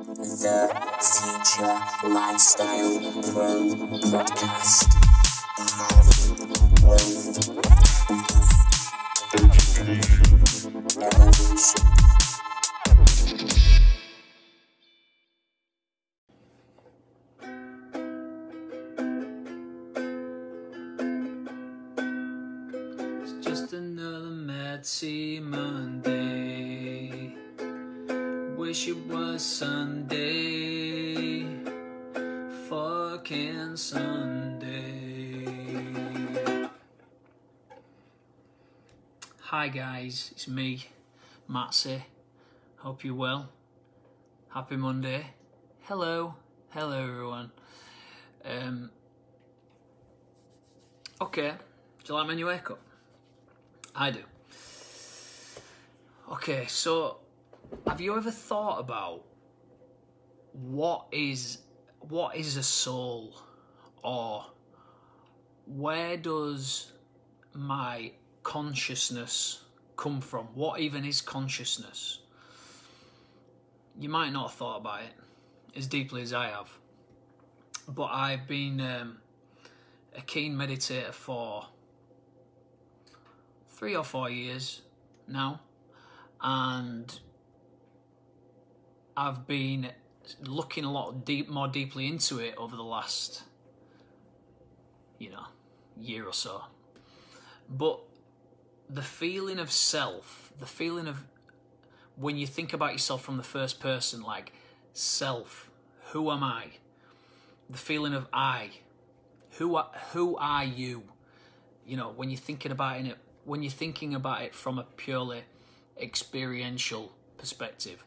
The Future Lifestyle Pro Podcast. It's just another Matsy Monday. Wish it was Sunday. Fucking Sunday. Hi guys, it's me, Matsy. Hope you're well. Happy Monday. Hello, hello everyone. Um, okay, do you like my new haircut? I do. Okay, so have you ever thought about what is what is a soul or where does my consciousness come from? What even is consciousness? You might not have thought about it as deeply as I have, but I've been um, a keen meditator for three or four years now, and I've been looking a lot deep, more deeply into it over the last, you know, year or so. But the feeling of self, the feeling of when you think about yourself from the first person, like self, who am I? The feeling of I, who are, who are you? You know, when you're thinking about it, when you're thinking about it from a purely experiential perspective,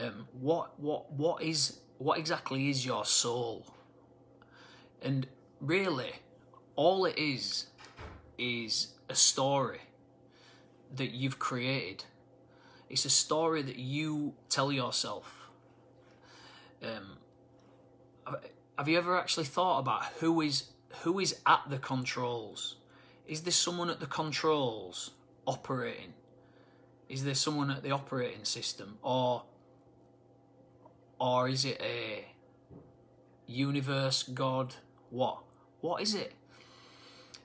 um, what what what is what exactly is your soul? And really, all it is is a story that you've created. It's a story that you tell yourself. Um, have you ever actually thought about who is who is at the controls? Is there someone at the controls operating? Is there someone at the operating system, or or is it a universe, God? What? What is it?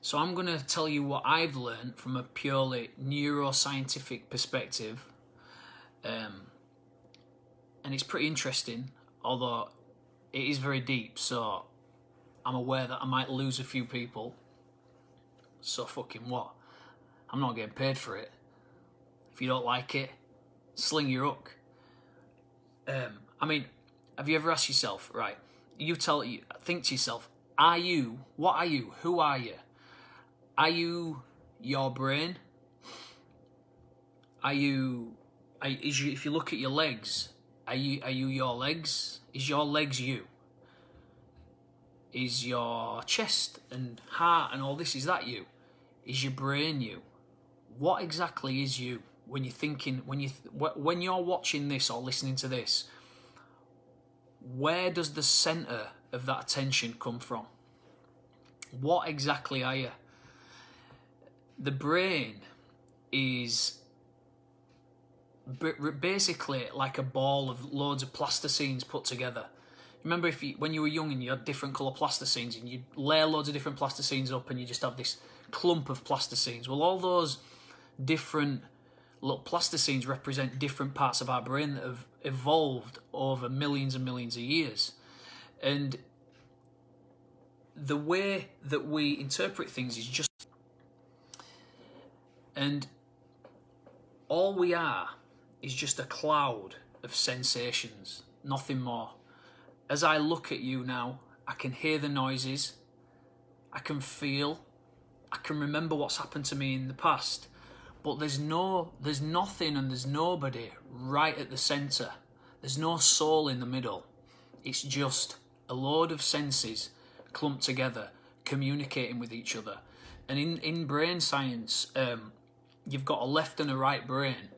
So I'm going to tell you what I've learned from a purely neuroscientific perspective, um, and it's pretty interesting, although it is very deep. So I'm aware that I might lose a few people. So fucking what? I'm not getting paid for it. If you don't like it, sling your hook. Um, I mean, have you ever asked yourself, right? You tell you think to yourself, are you? What are you? Who are you? Are you your brain? Are you? Are, is you? If you look at your legs, are you? Are you your legs? Is your legs you? Is your chest and heart and all this? Is that you? Is your brain you? What exactly is you? When you're thinking, when you when you're watching this or listening to this, where does the center of that attention come from? What exactly are you? The brain is basically like a ball of loads of plasticines put together. Remember, if you, when you were young and you had different color plasticines, and you layer loads of different plasticines up, and you just have this clump of plasticines. Well, all those different little plasticines represent different parts of our brain that have evolved over millions and millions of years. And the way that we interpret things is just. And all we are is just a cloud of sensations, nothing more. As I look at you now, I can hear the noises, I can feel, I can remember what's happened to me in the past but there's no there's nothing and there's nobody right at the center there's no soul in the middle. It's just a load of senses clumped together communicating with each other. And in in brain science um, you've got a left and a right brain.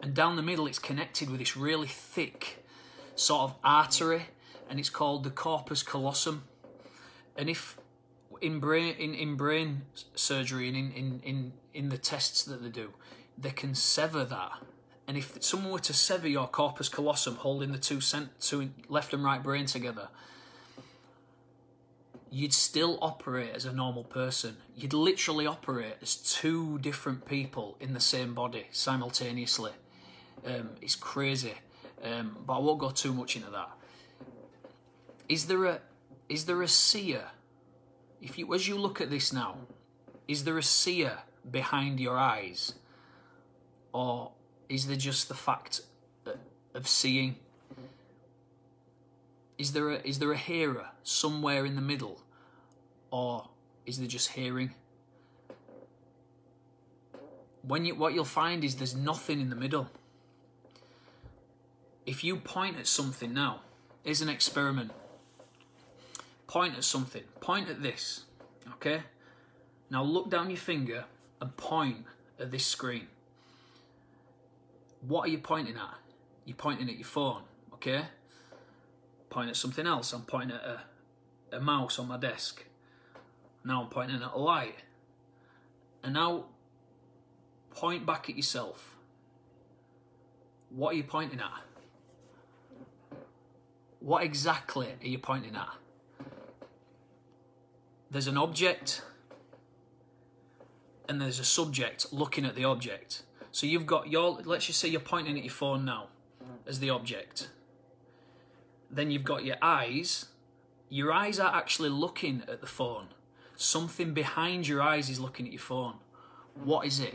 And down the middle it's connected with this really thick sort of artery and it's called the corpus callosum. And if in brain in, in brain surgery and in, in, in, in the tests that they do, they can sever that And if someone were to sever your corpus callosum, holding the two, cent- two left and right brain together, you'd still operate as a normal person. You'd literally operate as two different people in the same body simultaneously. Um, it's crazy, um, but I won't go too much into that. Is there a is there a seer? If you as you look at this now, is there a seer behind your eyes, or is there just the fact uh, of seeing? Is there a is there a hearer somewhere in the middle, or is there just hearing? When you what you'll find is there's nothing in the middle. If you point at something now, is an experiment. Point at something. Point at this. Okay? Now look down your finger and point at this screen. What are you pointing at? You're pointing at your phone, okay? Point at something else. I'm pointing at a, a mouse on my desk. Now I'm pointing at a light. And now point back at yourself. What are you pointing at? What exactly are you pointing at? There's an object and there's a subject looking at the object. So you've got your, let's just say you're pointing at your phone now as the object. Then you've got your eyes. Your eyes are actually looking at the phone. Something behind your eyes is looking at your phone. What is it?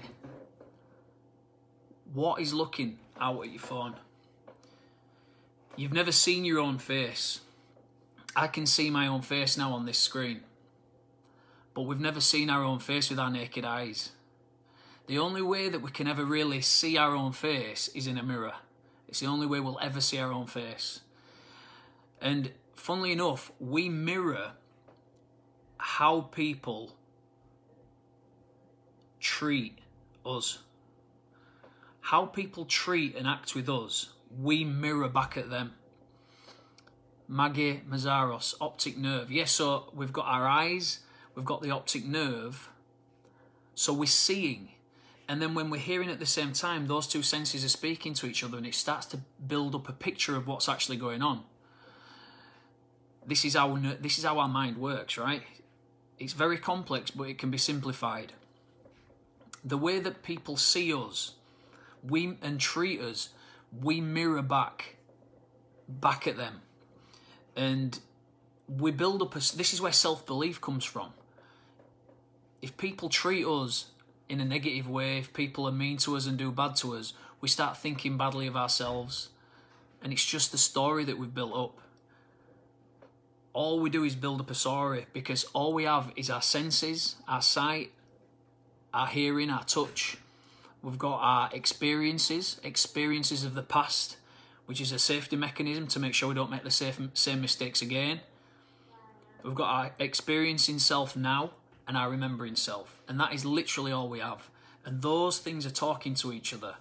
What is looking out at your phone? You've never seen your own face. I can see my own face now on this screen. But we've never seen our own face with our naked eyes. The only way that we can ever really see our own face is in a mirror. It's the only way we'll ever see our own face. And funnily enough, we mirror how people treat us. How people treat and act with us, we mirror back at them. Maggie Mazzaros, optic nerve. Yes, so we've got our eyes, we've got the optic nerve, so we're seeing. And then when we're hearing at the same time, those two senses are speaking to each other and it starts to build up a picture of what's actually going on. This is how, this is how our mind works, right? It's very complex, but it can be simplified. The way that people see us we and treat us, we mirror back, back at them. And we build up a, this is where self-belief comes from. If people treat us in a negative way, if people are mean to us and do bad to us, we start thinking badly of ourselves. And it's just the story that we've built up. All we do is build up a story because all we have is our senses, our sight, our hearing, our touch. We've got our experiences, experiences of the past, which is a safety mechanism to make sure we don't make the same, mistakes again. We've got our experiencing self now and our remembering self. And that is literally all we have. And those things are talking to each other.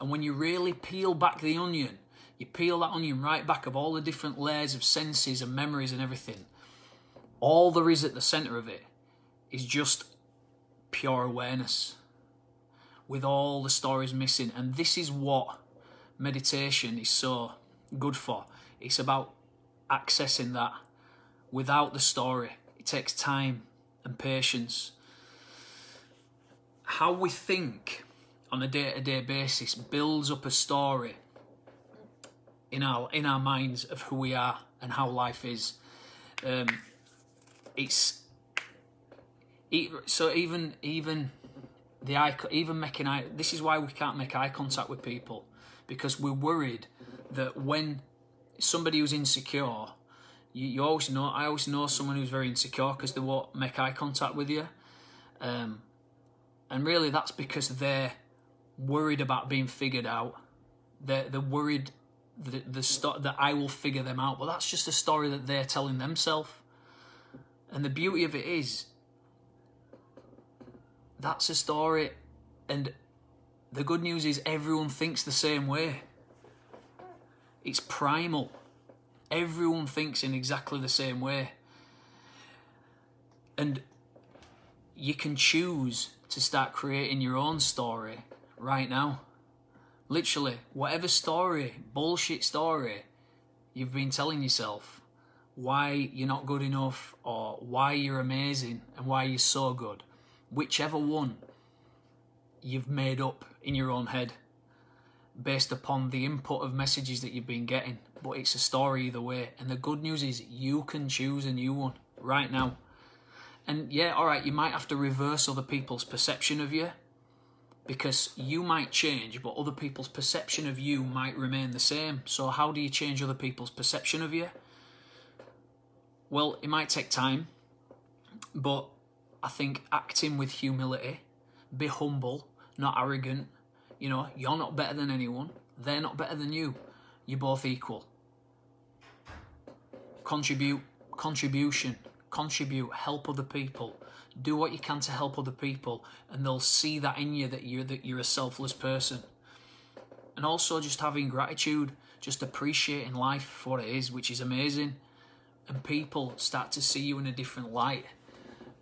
And when you really peel back the onion, you peel that onion right back of all the different layers of senses and memories and everything, all there is at the center of it is just pure awareness with all the stories missing. And this is what meditation is so good for. It's about accessing that without the story. It takes time and patience. How we think on a day-to-day basis builds up a story in our in our minds of who we are and how life is. Um, it's so even even the eye even making eye. This is why we can't make eye contact with people because we're worried that when somebody who's insecure you, you always know I always know someone who's very insecure because they won't make eye contact with you. Um, and really that's because they're worried about being figured out. They're, they're worried that, the that I will figure them out but that's just a story that they're telling themselves. And the beauty of it is that's a story and the good news is everyone thinks the same way. It's primal Everyone thinks in exactly the same way. And you can choose to start creating your own story right now. Literally, whatever story, bullshit story you've been telling yourself, why you're not good enough or why you're amazing and why you're so good, whichever one you've made up in your own head based upon the input of messages that you've been getting. But it's a story either way. And the good news is you can choose a new one right now. And yeah, all right, you might have to reverse other people's perception of you because you might change, but other people's perception of you might remain the same. So, how do you change other people's perception of you? Well, it might take time, but I think acting with humility, be humble, not arrogant. You know, you're not better than anyone, they're not better than you. You're both equal. Contribute, contribution, contribute, help other people. Do what you can to help other people, and they'll see that in you that you're that you're a selfless person. And also just having gratitude, just appreciating life for what it is, which is amazing. And people start to see you in a different light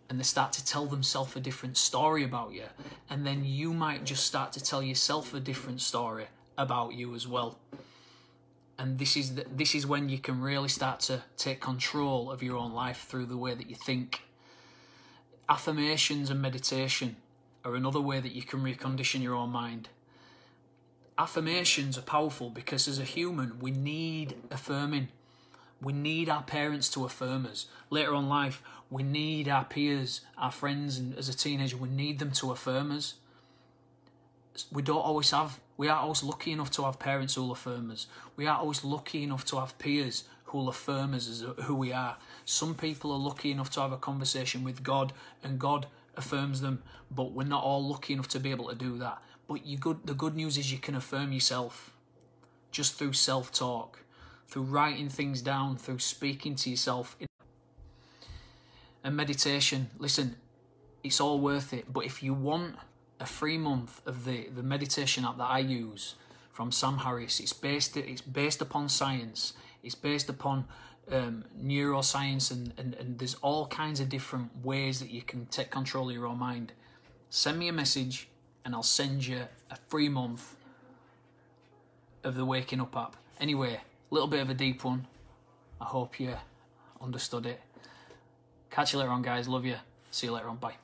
and they start to tell themselves a different story about you. And then you might just start to tell yourself a different story about you as well. And this is the, this is when you can really start to take control of your own life through the way that you think. Affirmations and meditation are another way that you can recondition your own mind. Affirmations are powerful because as a human, we need affirming. We need our parents to affirm us. Later on life, we need our peers, our friends, and as a teenager, we need them to affirm us. We don't always have, we aren't always lucky enough to have parents who will affirm us. We aren't always lucky enough to have peers who will affirm us as who we are. Some people are lucky enough to have a conversation with God, and God affirms them, but we're not all lucky enough to be able to do that. But you good, the good news is you can affirm yourself just through self talk through writing things down, through speaking to yourself. And meditation, listen, it's all worth it. But if you want a free month of the, the meditation app that I use from Sam Harris, it's based it's based upon science. It's based upon um, neuroscience and, and, and there's all kinds of different ways that you can take control of your own mind. Send me a message and I'll send you a free month of the Waking Up app. Anyway, a little bit of a deep one. I hope you understood it. Catch you later on, guys. Love you. See you later on. Bye.